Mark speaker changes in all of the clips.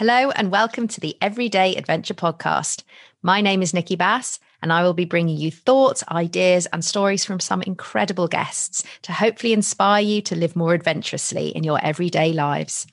Speaker 1: Hello, and welcome to the Everyday Adventure Podcast. My name is Nicki Bass, and I will be bringing you thoughts, ideas, and stories from some incredible guests to hopefully inspire you to live more adventurously in your everyday lives.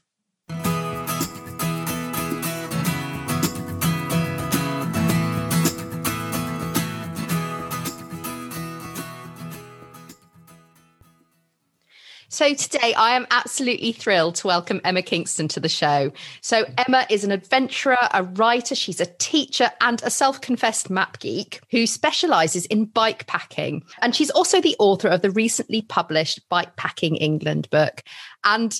Speaker 1: So today I am absolutely thrilled to welcome Emma Kingston to the show. So Emma is an adventurer, a writer, she's a teacher and a self-confessed map geek who specializes in bike packing. And she's also the author of the recently published Bikepacking England book. And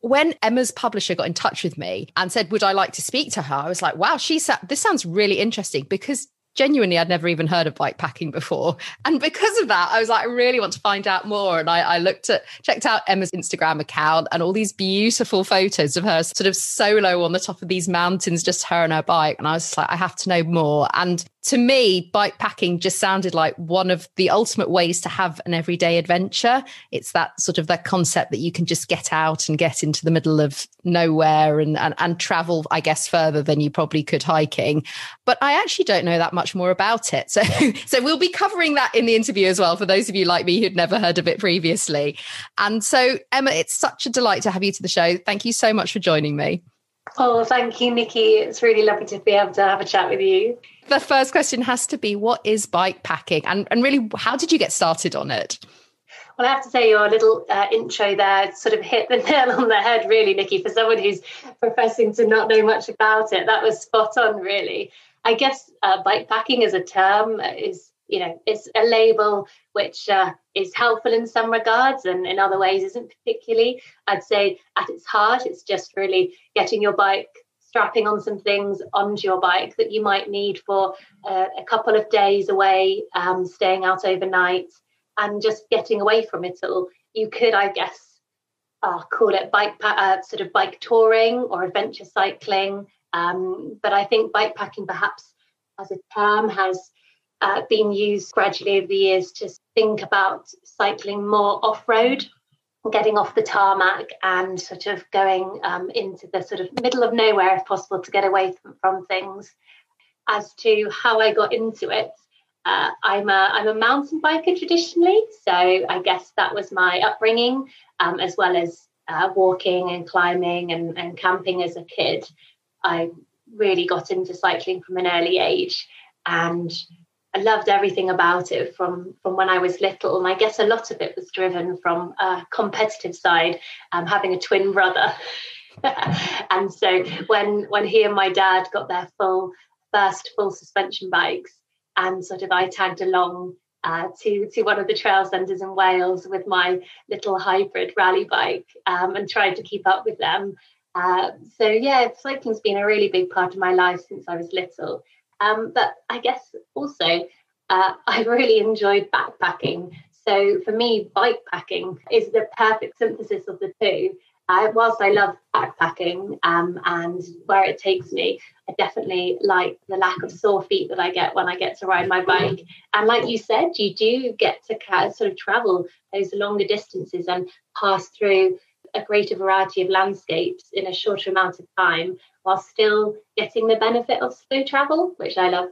Speaker 1: when Emma's publisher got in touch with me and said, Would I like to speak to her? I was like, Wow, she said, this sounds really interesting because genuinely I'd never even heard of bike packing before. And because of that, I was like, I really want to find out more. And I, I, looked at, checked out Emma's Instagram account and all these beautiful photos of her sort of solo on the top of these mountains, just her and her bike. And I was like, I have to know more. And to me, bike packing just sounded like one of the ultimate ways to have an everyday adventure. It's that sort of that concept that you can just get out and get into the middle of nowhere and, and, and travel, I guess, further than you probably could hiking. But I actually don't know that much more about it. So, so we'll be covering that in the interview as well for those of you like me who'd never heard of it previously. And so, Emma, it's such a delight to have you to the show. Thank you so much for joining me.
Speaker 2: Oh, thank you, Nicki. It's really lovely to be able to have a chat with you.
Speaker 1: The first question has to be what is bike packing? And, and really, how did you get started on it?
Speaker 2: Well, I have to say, your little uh, intro there sort of hit the nail on the head, really, Nicki, for someone who's professing to not know much about it. That was spot on, really. I guess uh, bike packing as a term is you know it's a label which uh, is helpful in some regards and in other ways isn't particularly. I'd say at its heart it's just really getting your bike strapping on some things onto your bike that you might need for uh, a couple of days away um, staying out overnight and just getting away from it all. You could i guess uh, call it bike uh, sort of bike touring or adventure cycling um, but i think bike packing perhaps as a term has uh, been used gradually over the years to think about cycling more off road, getting off the tarmac and sort of going um, into the sort of middle of nowhere if possible to get away from, from things. As to how I got into it, uh, I'm a I'm a mountain biker traditionally, so I guess that was my upbringing, um, as well as uh, walking and climbing and, and camping as a kid. I really got into cycling from an early age, and I loved everything about it from from when I was little, and I guess a lot of it was driven from a competitive side, um, having a twin brother. and so when when he and my dad got their full first full suspension bikes, and sort of I tagged along uh, to to one of the trail centres in Wales with my little hybrid rally bike um, and tried to keep up with them. Uh, so yeah, cycling's been a really big part of my life since I was little. Um, but I guess also uh, I really enjoyed backpacking. So for me, bike packing is the perfect synthesis of the two. Uh, whilst I love backpacking um, and where it takes me, I definitely like the lack of sore feet that I get when I get to ride my bike. And like you said, you do get to sort of travel those longer distances and pass through a greater variety of landscapes in a shorter amount of time while still getting the benefit of slow travel, which I love.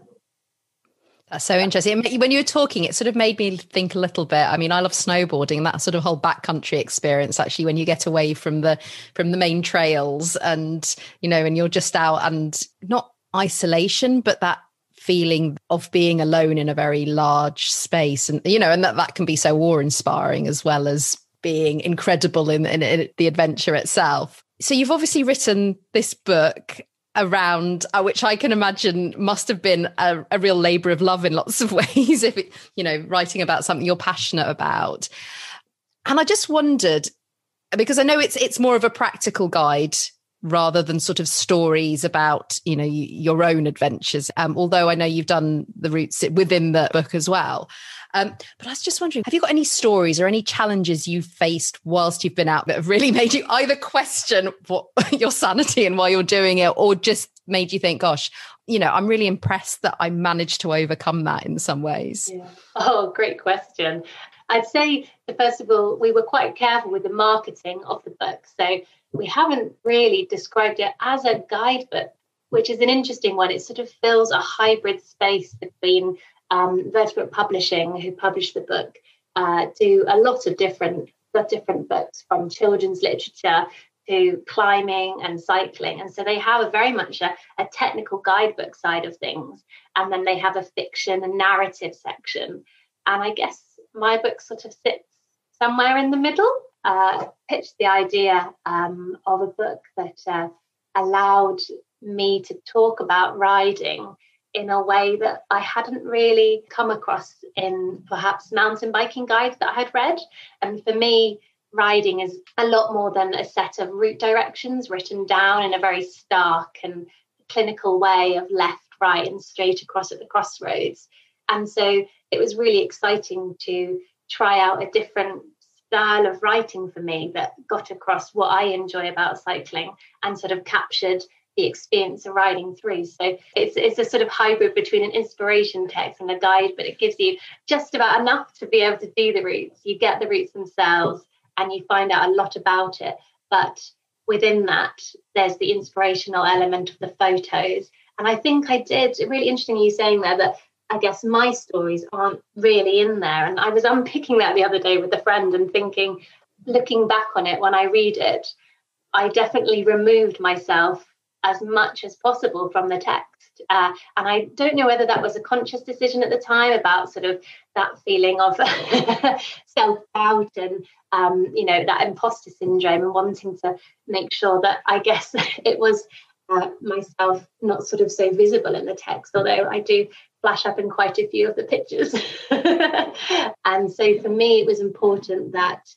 Speaker 1: That's so interesting. When you were talking, it sort of made me think a little bit. I mean, I love snowboarding, that sort of whole backcountry experience. Actually, when you get away from the from the main trails, and you know, and you're just out and not isolation, but that feeling of being alone in a very large space, and you know, and that that can be so awe inspiring as well as being incredible in, in, in the adventure itself. So you've obviously written this book around uh, which I can imagine must have been a, a real labor of love in lots of ways if it, you know writing about something you're passionate about and I just wondered because I know it's it's more of a practical guide rather than sort of stories about you know your own adventures um, although i know you've done the routes within the book as well um, but i was just wondering have you got any stories or any challenges you've faced whilst you've been out that have really made you either question what your sanity and why you're doing it or just made you think gosh you know i'm really impressed that i managed to overcome that in some ways
Speaker 2: yeah. oh great question I'd say, first of all, we were quite careful with the marketing of the book. So we haven't really described it as a guidebook, which is an interesting one. It sort of fills a hybrid space between um, Vertebrate Publishing, who published the book, uh, do a lot of different different books from children's literature to climbing and cycling. And so they have a very much a, a, technical guidebook side of things. And then they have a fiction and narrative section. And I guess my book sort of sits somewhere in the middle. Uh, pitched the idea um, of a book that uh, allowed me to talk about riding in a way that I hadn't really come across in perhaps mountain biking guides that I had read. And for me, riding is a lot more than a set of route directions written down in a very stark and clinical way of left, right, and straight across at the crossroads. And so it was really exciting to try out a different style of writing for me that got across what I enjoy about cycling and sort of captured the experience of riding through. So it's it's a sort of hybrid between an inspiration text and a guide, but it gives you just about enough to be able to do the routes. You get the routes themselves and you find out a lot about it. But within that, there's the inspirational element of the photos. And I think I did really interesting you saying there that I guess my stories aren't really in there. And I was unpicking that the other day with a friend and thinking, looking back on it when I read it, I definitely removed myself as much as possible from the text. Uh, and I don't know whether that was a conscious decision at the time about sort of that feeling of self doubt and, um, you know, that imposter syndrome and wanting to make sure that I guess it was uh, myself not sort of so visible in the text, although I do flash up in quite a few of the pictures. and so for me, it was important that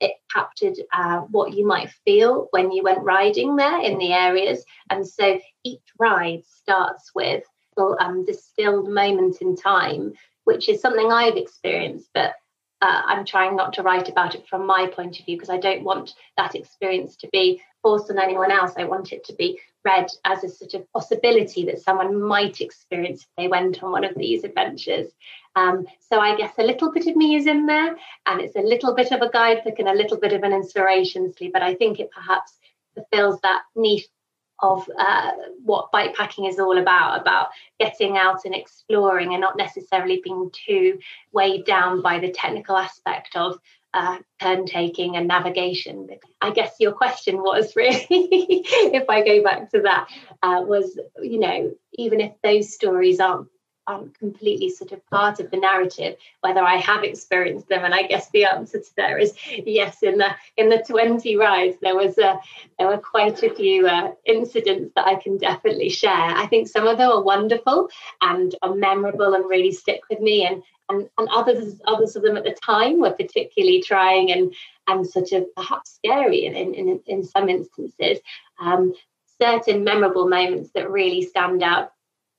Speaker 2: it captured uh, what you might feel when you went riding there in the areas. And so each ride starts with a um, distilled moment in time, which is something I've experienced, but uh, I'm trying not to write about it from my point of view because I don't want that experience to be forced on anyone else. I want it to be read as a sort of possibility that someone might experience if they went on one of these adventures. Um, so I guess a little bit of me is in there, and it's a little bit of a guidebook and a little bit of an inspiration. But I think it perhaps fulfills that niche of uh, what bikepacking is all about about getting out and exploring and not necessarily being too weighed down by the technical aspect of uh, turn taking and navigation. I guess your question was really, if I go back to that, uh, was you know even if those stories aren't aren't completely sort of part of the narrative whether i have experienced them. And i guess the answer to that is yes in the in the 20 rides there was a there were quite a few uh, incidents that i can definitely share. I think some of them are wonderful and are memorable and really stick with me. And and, and others others of them at the time were particularly trying and and sort of perhaps scary in in, in some instances. Um, certain memorable moments that really stand out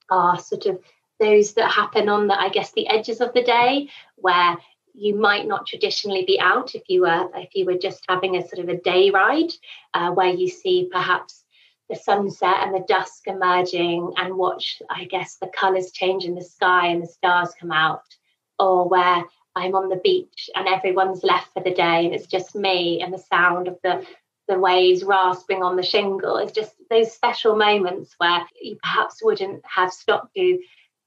Speaker 2: are sort of those that happen on the, I guess, the edges of the day where you might not traditionally be out if you were if you were just having a sort of a day ride uh, where you see perhaps the sunset and the dusk emerging and watch i guess the colors change in the sky and the stars come out or where i'm on the beach and everyone's left for the day and it's just me and the sound of the the waves rasping on the shingle. It's just those special moments where you perhaps wouldn't have stopped you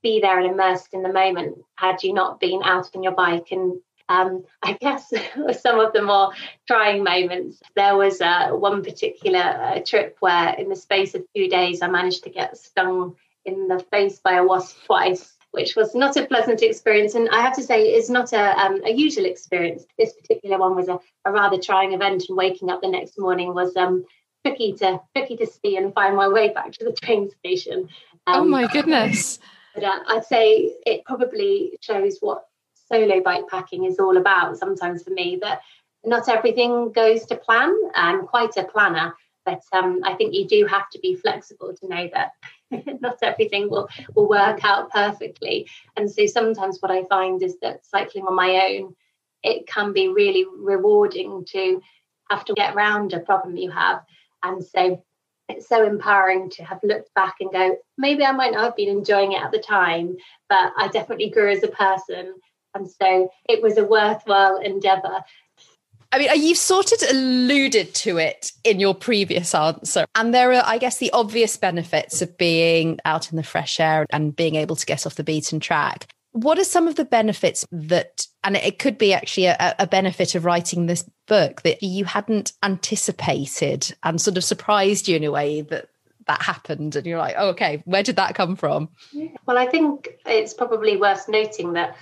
Speaker 2: be there and immersed in the moment had you not been out on your bike and um, I guess some of the more trying moments. There was uh, one particular uh, trip where, in the space of two days, I managed to get stung in the face by a wasp twice, which was not a pleasant experience. And I have to say, it's not a, um, a usual experience. This particular one was a, a, rather trying event, and waking up the next morning was um, tricky to tricky to see and find my way back to the train station.
Speaker 1: oh um, my goodness!
Speaker 2: But uh, I'd say it probably shows what solo bike packing is all about sometimes for me that not everything goes to plan. I'm quite a planner, but um, I think you do have to be flexible to know that not everything will, will work out perfectly. And so sometimes what I find is that cycling on my own, it can be really rewarding to have to get around a problem you have. And so it's so empowering to have looked back and go, maybe I might not have been enjoying it at the time, but I definitely grew as a person. And so it was a worthwhile endeavor.
Speaker 1: I mean, you've sort of alluded to it in your previous answer. And there are, I guess, the obvious benefits of being out in the fresh air and being able to get off the beaten track. What are some of the benefits that, and it could be actually a, a benefit of writing this book that you hadn't anticipated and sort of surprised you in a way that that happened and you're like oh, okay where did that come from
Speaker 2: well i think it's probably worth noting that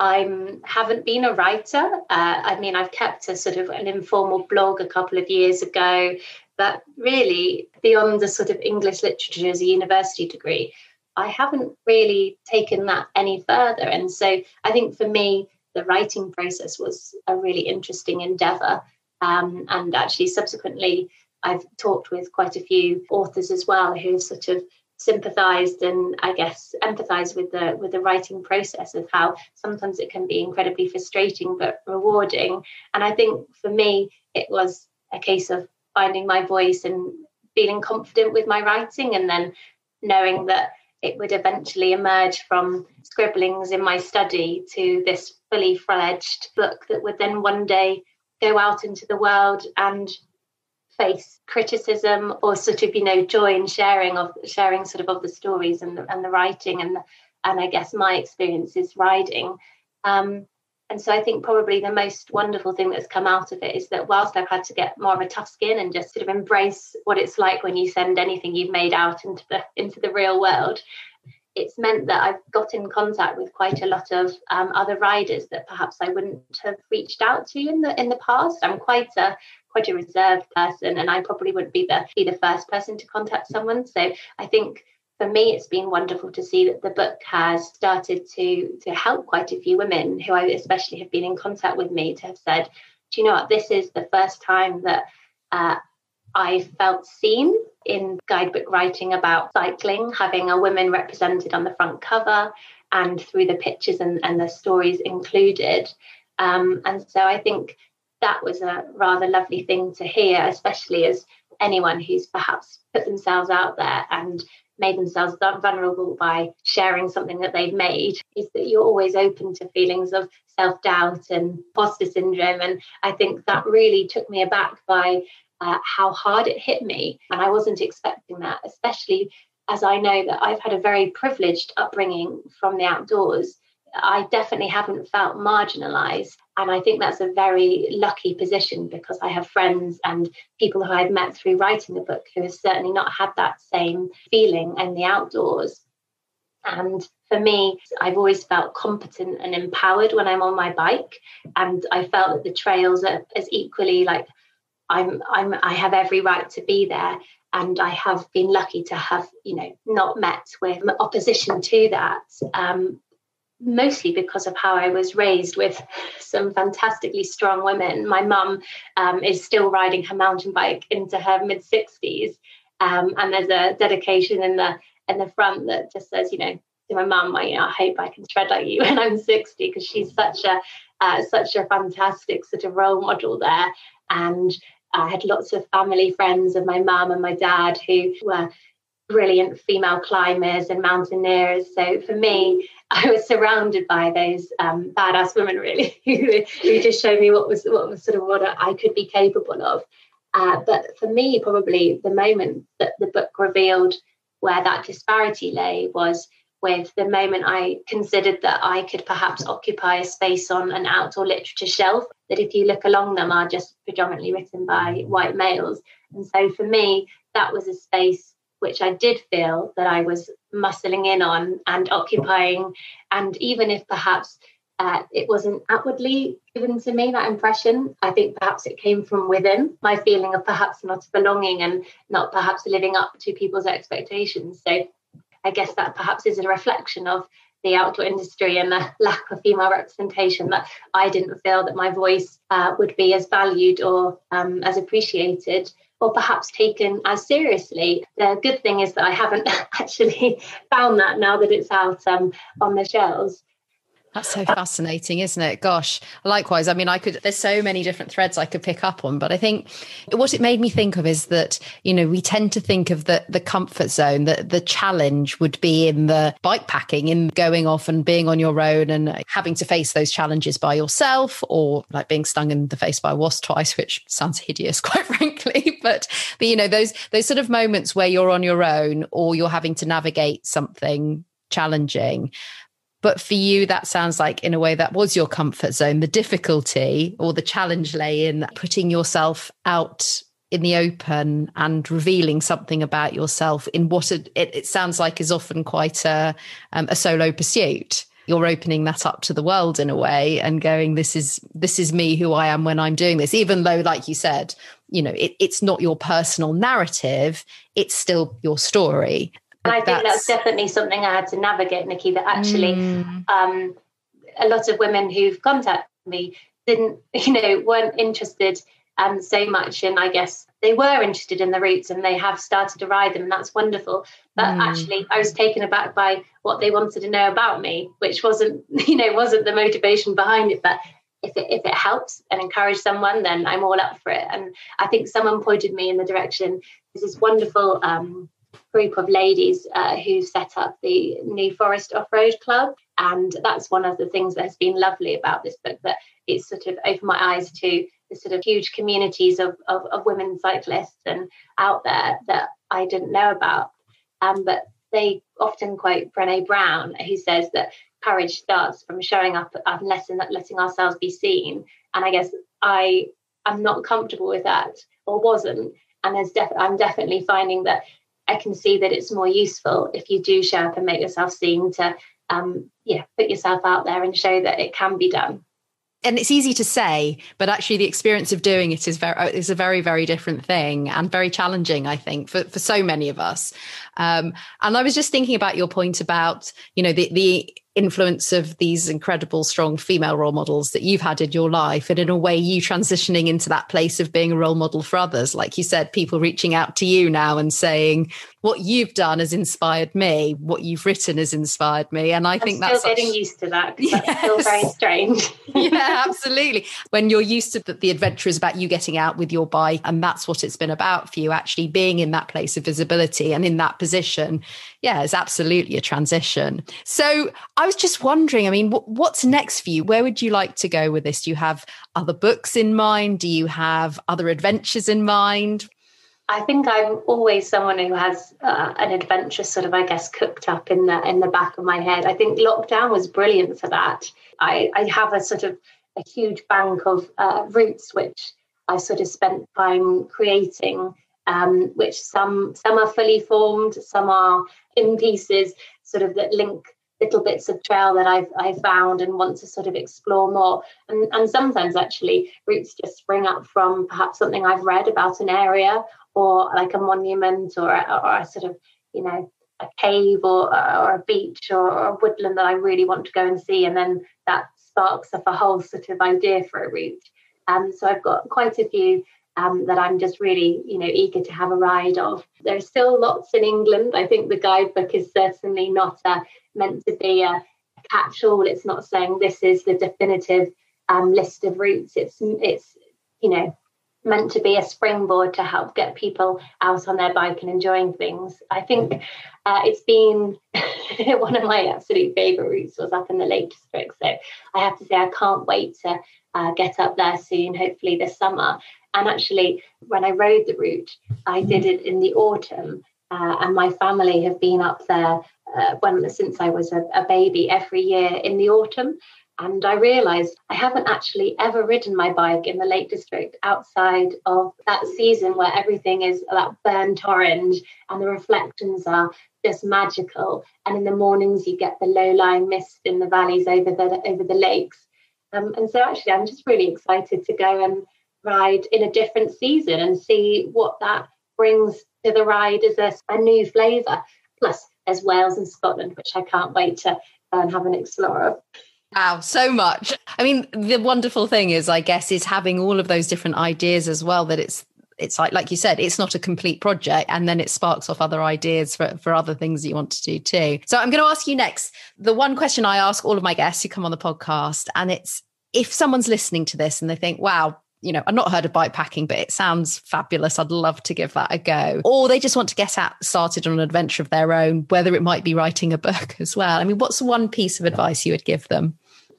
Speaker 2: I haven't been a writer. Uh, I mean, I've kept a sort of an informal blog a couple of years ago, but really, beyond the sort of English literature as a university degree, I haven't really taken that any further. And so I think for me, the writing process was a really interesting endeavor. Um, and actually, subsequently, I've talked with quite a few authors as well who have sort of sympathized and I guess empathized with the with the writing process of how sometimes it can be incredibly frustrating but rewarding. And I think for me it was a case of finding my voice and feeling confident with my writing and then knowing that it would eventually emerge from scribblings in my study to this fully fledged book that would then one day go out into the world and face criticism or sort of you know joy in sharing of sharing sort of of the stories and the, and the writing and and I guess my experiences riding. Um, and so I think probably the most wonderful thing that's come out of it is that whilst I've had to get more of a tough skin and just sort of embrace what it's like when you send anything you've made out into the into the real world, it's meant that I've got in contact with quite a lot of um, other riders that perhaps I wouldn't have reached out to in the in the past. I'm quite a quite a reserved person, and I probably wouldn't be the be the first person to contact someone. So I think for me, it's been wonderful to see that the book has started to to help quite a few women who I especially have been in contact with me to have said, do you know what? This is the first time that. Uh, I felt seen in guidebook writing about cycling, having a woman represented on the front cover and through the pictures and, and the stories included. Um, and so I think that was a rather lovely thing to hear, especially as anyone who's perhaps put themselves out there and made themselves vulnerable by sharing something that they've made is that you're always open to feelings of self doubt and imposter syndrome. And I think that really took me aback by uh, how hard it hit me. And I wasn't expecting that, especially as I know that I've had a very privileged upbringing from the outdoors. I definitely haven't felt marginalized. And I think that's a very lucky position because I have friends and people who I've met through writing the book who have certainly not had that same feeling in the outdoors. And for me, I've always felt competent and empowered when I'm on my bike. And I felt that the trails are as equally like I'm I'm I have every right to be there and I have been lucky to have you know not met with opposition to that um, mostly because of how I was raised with some fantastically strong women. My mum um, is still riding her mountain bike into her mid 60s um, and there's a dedication in the in the front that just says you know to my mum, I, you know, I hope I can tread like you when I'm 60 because she's such a uh, such a fantastic sort of role model there. And I had lots of family friends of my mum and my dad who were brilliant female climbers and mountaineers. So for me, I was surrounded by those um, badass women, really, who, just showed me what was what was sort of what I could be capable of. Uh, but for me, probably the moment that the book revealed where that disparity lay was with the moment I considered that I could perhaps occupy a space on an outdoor literature shelf that, if you look along them, are just predominantly written by white males. And so for me, that was a space which I did feel that I was muscling in on and occupying. And even if perhaps uh, it wasn't outwardly given to me, that impression, I think perhaps it came from within my feeling of perhaps not belonging and not perhaps living up to people's expectations. So I guess that perhaps is a reflection of the outdoor industry and the lack of female representation that I didn't feel that my voice uh, would be as valued or um, as appreciated or perhaps taken as seriously. The good thing is that I haven't actually found that now that it's out um, on the shelves.
Speaker 1: That's so fascinating, isn't it? Gosh, likewise. I mean, I could, there's so many different threads I could pick up on, but I think what it made me think of is that, you know, we tend to think of the, the comfort zone, that the challenge would be in the bike packing, in going off and being on your own and having to face those challenges by yourself or like being stung in the face by a wasp twice, which sounds hideous, quite frankly. But, but, you know, those, those sort of moments where you're on your own or you're having to navigate something challenging but for you, that sounds like, in a way, that was your comfort zone. The difficulty or the challenge lay in putting yourself out in the open and revealing something about yourself in what it, it sounds like is often quite a, um, a solo pursuit you're opening that up to the world in a way and going this is this is me who i am when i'm doing this even though like you said you know it, it's not your personal narrative it's still your story
Speaker 2: and I think that's... that's definitely something I had to navigate, Nicki, that actually mm. um, a lot of women who've contacted me didn't, you know, weren't interested um, so much and I guess they were interested in the routes and they have started to ride them and that's wonderful. But mm. actually I was taken aback by what they wanted to know about me, which wasn't, you know, wasn't the motivation behind it. But if it if it helps and encourage someone, then I'm all up for it. And I think someone pointed me in the direction. There's this wonderful um, group of ladies uh, who set up the New Forest Off Road Club. And that's one of the things that has been lovely about this book that it's sort of opened my eyes to the sort of huge communities of, of, of women cyclists and out there that I didn't know about. Um, but they often quote Brene Brown, who says that courage starts from showing up and letting, ourselves be seen. And I guess I am not comfortable with that or wasn't. And there's def- I'm definitely finding that I can see that it's more useful if you do show up and make yourself seen to, um, yeah, put yourself out there and show that it can be done.
Speaker 1: And it's easy to say, but actually the experience of doing it is very is a very very different thing and very challenging. I think for for so many of us. Um, and I was just thinking about your point about you know the the influence of these incredible strong female role models that you've had in your life and in a way you transitioning into that place of being a role model for others. Like you said people reaching out to you now and saying what you've done has inspired me. What you've written has inspired me. And i
Speaker 2: I'm
Speaker 1: think
Speaker 2: that's
Speaker 1: getting
Speaker 2: such... used to that yes. that's still very strange.
Speaker 1: Yeah absolutely. When you're used to the, the adventure is about you getting out with your bike and that's what it's been about for you actually being in that place of visibility and in that position yeah it's absolutely a transition so I was just wondering, I mean, what's next for you? Where would you like to go with this? Do you have other books in mind? Do you have other adventures in mind?
Speaker 2: I think I'm always someone who has uh, an adventure sort of, I guess, cooked up in the in the back of my head. I think lockdown was brilliant for that. I, I have a sort of a huge bank of uh, routes which I sort of spent time creating, um, which some some are fully formed, some are in pieces, sort of that link little bits of trail that I've I found and want to sort of explore more. And and sometimes actually routes just spring up from perhaps something I've read about an area or like a monument or a, or a sort of you know a cave or or a beach or, or a woodland that I really want to go and see, and then that sparks up a whole sort of idea for a route. Um, so I've got quite a few um, that I'm just really, you know, eager to have a ride of. There's still lots in England. I think the guidebook is certainly not a meant to be a catch-all. It's not saying this is the definitive um, list of routes. It's it's you know meant to be a springboard to help get people out on their bike and enjoying things. I think uh, it's been one of my absolute favourite routes was up in the Lake District. So I have to say I can't wait to uh, get up there soon, hopefully this summer. And actually, when I rode the route, I did it in the autumn. Uh, and my family have been up there uh, when since I was a, a baby every year in the autumn. And I realized I haven't actually ever ridden my bike in the Lake District outside of that season where everything is that burnt orange and the reflections are just magical. And in the mornings, you get the low lying mist in the valleys over the over the lakes. Um, and so, actually, I'm just really excited to go and ride in a different season and see what that brings to the ride as a, a new flavour. Plus, there's Wales and Scotland, which I can't wait to and have an explore of.
Speaker 1: Wow, so much. I mean, the wonderful thing is, I guess, is having all of those different ideas as well, that it's it's like like you said it's not a complete project and then it sparks off other ideas for, for other things that you want to do too so i'm going to ask you next the one question i ask all of my guests who come on the podcast and it's if someone's listening to this and they think wow you know, I've not heard of bike packing, but it sounds fabulous. I'd love to give that a go. Or they just want to get out started on an adventure of their own, whether it might be writing a book as well. I mean, what's one piece of advice you would give them?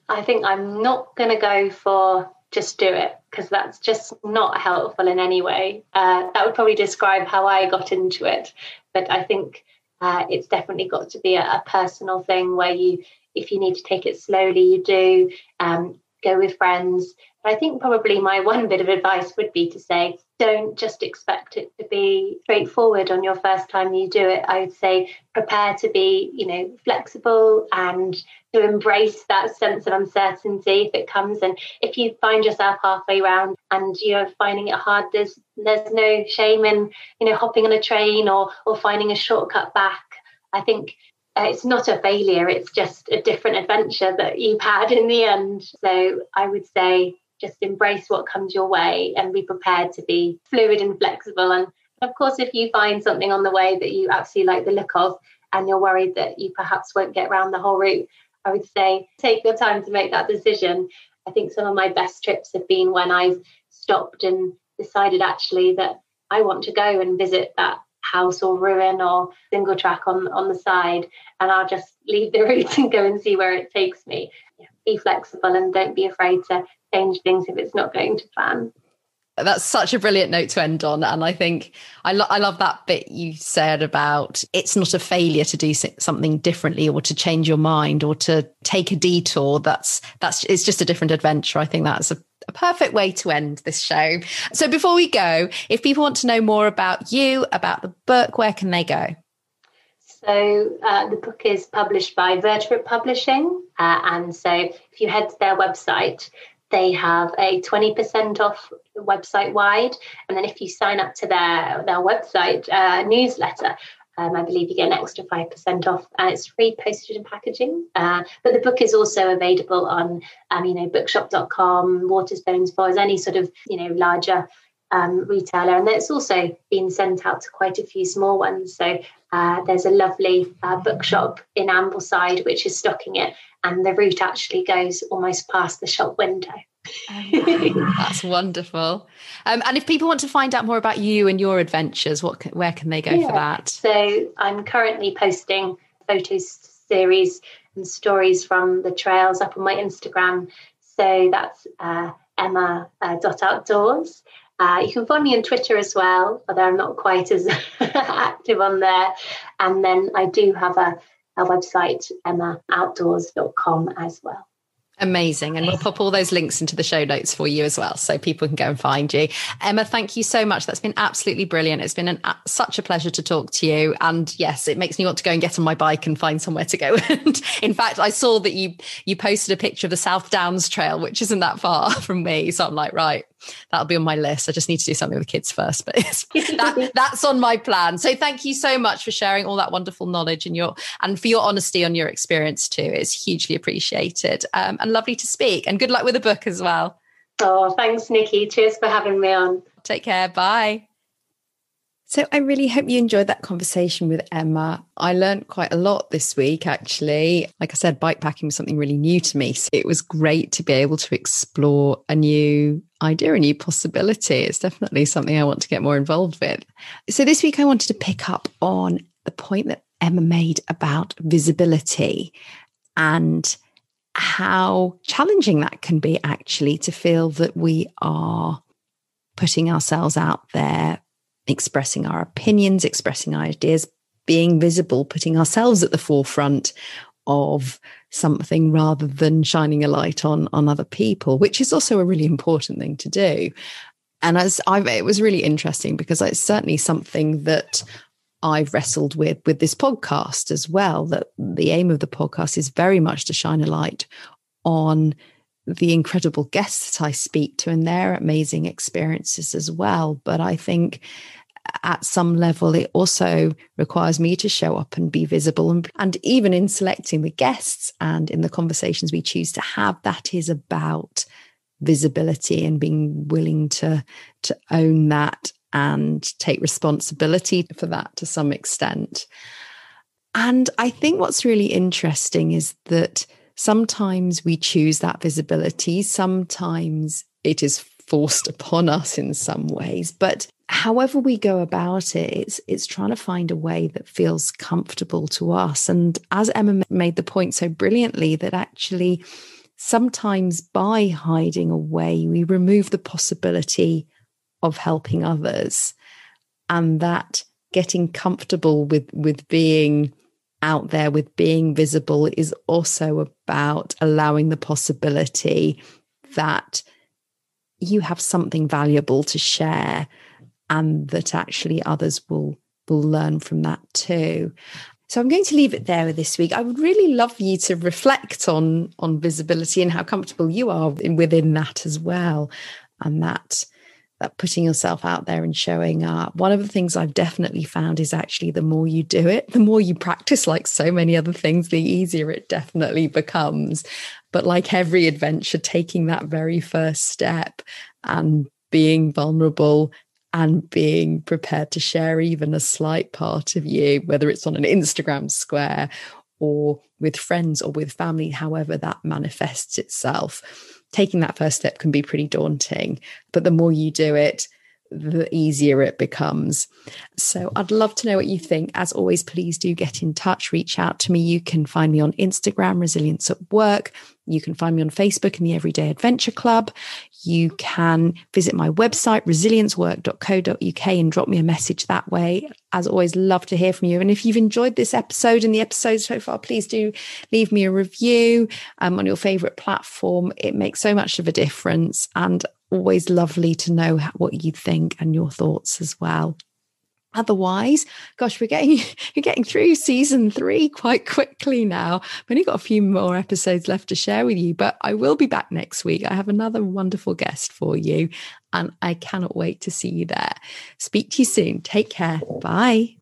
Speaker 2: I think I'm not going to go for just do it because that's just not helpful in any way. Uh, that would probably describe how I got into it. But I think uh, it's definitely got to be a, a, personal thing where you, if you need to take it slowly, you do. Um, go with friends. But I think probably my one bit of advice would be to say, don't just expect it to be straightforward on your first time you do it. I would say prepare to be, you know, flexible and to embrace that sense of uncertainty if it comes. And if you find yourself halfway around and you're finding it hard, there's there's no shame in, you know, hopping on a train or or finding a shortcut back. I think it's not a failure, it's just a different adventure that you've had in the end. So I would say just embrace what comes your way and be prepared to be fluid and flexible. And of course, if you find something on the way that you absolutely like the look of and you're worried that you perhaps won't get around the whole route, I would say take your time to make that decision. I think some of my best trips have been when I've stopped and decided actually that I want to go and visit that house or ruin or single track on on the side and I'll just leave the route and go and see where it takes me. Be flexible and don't be afraid to change things if it's not going to plan.
Speaker 1: That's such a brilliant note to end on. And I think I, lo- I love that bit you said about it's not a failure to do something differently or to change your mind or to take a detour. That's, that's, it's just a different adventure. I think that's a, a perfect way to end this show. So before we go, if people want to know more about you, about the book, where can they go?
Speaker 2: So uh, the book is published by Vertebrate Publishing. Uh, and so if you head to their website, they have a 20% off website wide. And then if you sign up to their, their website uh, newsletter, um, I believe you get an extra 5% off and it's free postage and packaging. Uh, but the book is also available on, um, you know, bookshop.com, Waterstones, Bars, any sort of, you know, larger um, retailer. And it's also been sent out to quite a few small ones. So uh, there's a lovely uh, bookshop in Ambleside which is stocking it and the route actually goes almost past the shop window.
Speaker 1: Oh, that's wonderful. Um, and if people want to find out more about you and your adventures, what where can they go yeah. for that?
Speaker 2: So I'm currently posting photos series and stories from the trails up on my Instagram. So that's uh, Emma uh, dot outdoors. Uh, you can find me on Twitter as well, although I'm not quite as active on there. And then I do have a our website, emmaoutdoors.com as well.
Speaker 1: Amazing. And we'll pop all those links into the show notes for you as well, so people can go and find you. Emma, thank you so much. That's been absolutely brilliant. It's been an, uh, such a pleasure to talk to you. And yes, it makes me want to go and get on my bike and find somewhere to go. and in fact, I saw that you you posted a picture of the South Downs Trail, which isn't that far from me. So I'm like, right, that'll be on my list. I just need to do something with kids first, but that, that's on my plan. So thank you so much for sharing all that wonderful knowledge and your and for your honesty on your experience too. It's hugely appreciated um, and lovely to speak. And good luck with the book as well.
Speaker 2: Oh, thanks, Nicki. Cheers for having me on.
Speaker 1: Take care. Bye. So I really hope you enjoyed that conversation with Emma. I learned quite a lot this week, actually. Like I said, bike packing was something really new to me. So it was great to be able to explore a new idea, a new possibility. It's definitely something I want to get more involved with. So this week I wanted to pick up on the point that Emma made about visibility and how challenging that can be actually to feel that we are putting ourselves out there expressing our opinions, expressing our ideas, being visible, putting ourselves at the forefront of something rather than shining a light on on other people, which is also a really important thing to do. And as I, it was really interesting because it's certainly something that I've wrestled with with this podcast as well. That the aim of the podcast is very much to shine a light on the incredible guests that I speak to and their amazing experiences as well. But I think at some level, it also requires me to show up and be visible. And, and even in selecting the guests and in the conversations we choose to have, that is about visibility and being willing to, to own that and take responsibility for that to some extent. And I think what's really interesting is that sometimes we choose that visibility, sometimes it is forced upon us in some ways. But however we go about it, it's it's trying to find a way that feels comfortable to us. And as Emma made the point so brilliantly, that actually sometimes by hiding away, we remove the possibility of helping others. And that getting comfortable with with being out there with being visible is also about allowing the possibility that you have something valuable to share and that actually others will will learn from that too. So i'm going to leave it there this week. I would really love you to reflect on on visibility and how comfortable you are within that as well. And that that putting yourself out there and showing up one of the things i've definitely found is actually the more you do it the more you practice like so many other things the easier it definitely becomes but like every adventure taking that very first step and being vulnerable and being prepared to share even a slight part of you, whether it's on an Instagram square or with friends or with family, however that manifests itself. Taking that first step can be pretty daunting, but the more you do it, the easier it becomes. So I'd love to know what you think. As always, please do get in touch, reach out to me. You can find me on Instagram, Resilience at Work. You can find me on Facebook in the Everyday Adventure Club. You can visit my website, resiliencework.co.uk, and drop me a message that way. As always, love to hear from you. And if you've enjoyed this episode and the episodes so far, please do leave me a review um, on your favorite platform. It makes so much of a difference. And always lovely to know what you think and your thoughts as well. Otherwise, gosh, we're getting you're getting through season three quite quickly now. I've only got a few more episodes left to share with you, but I will be back next week. I have another wonderful guest for you, and I cannot wait to see you there. Speak to you soon. Take care. Bye.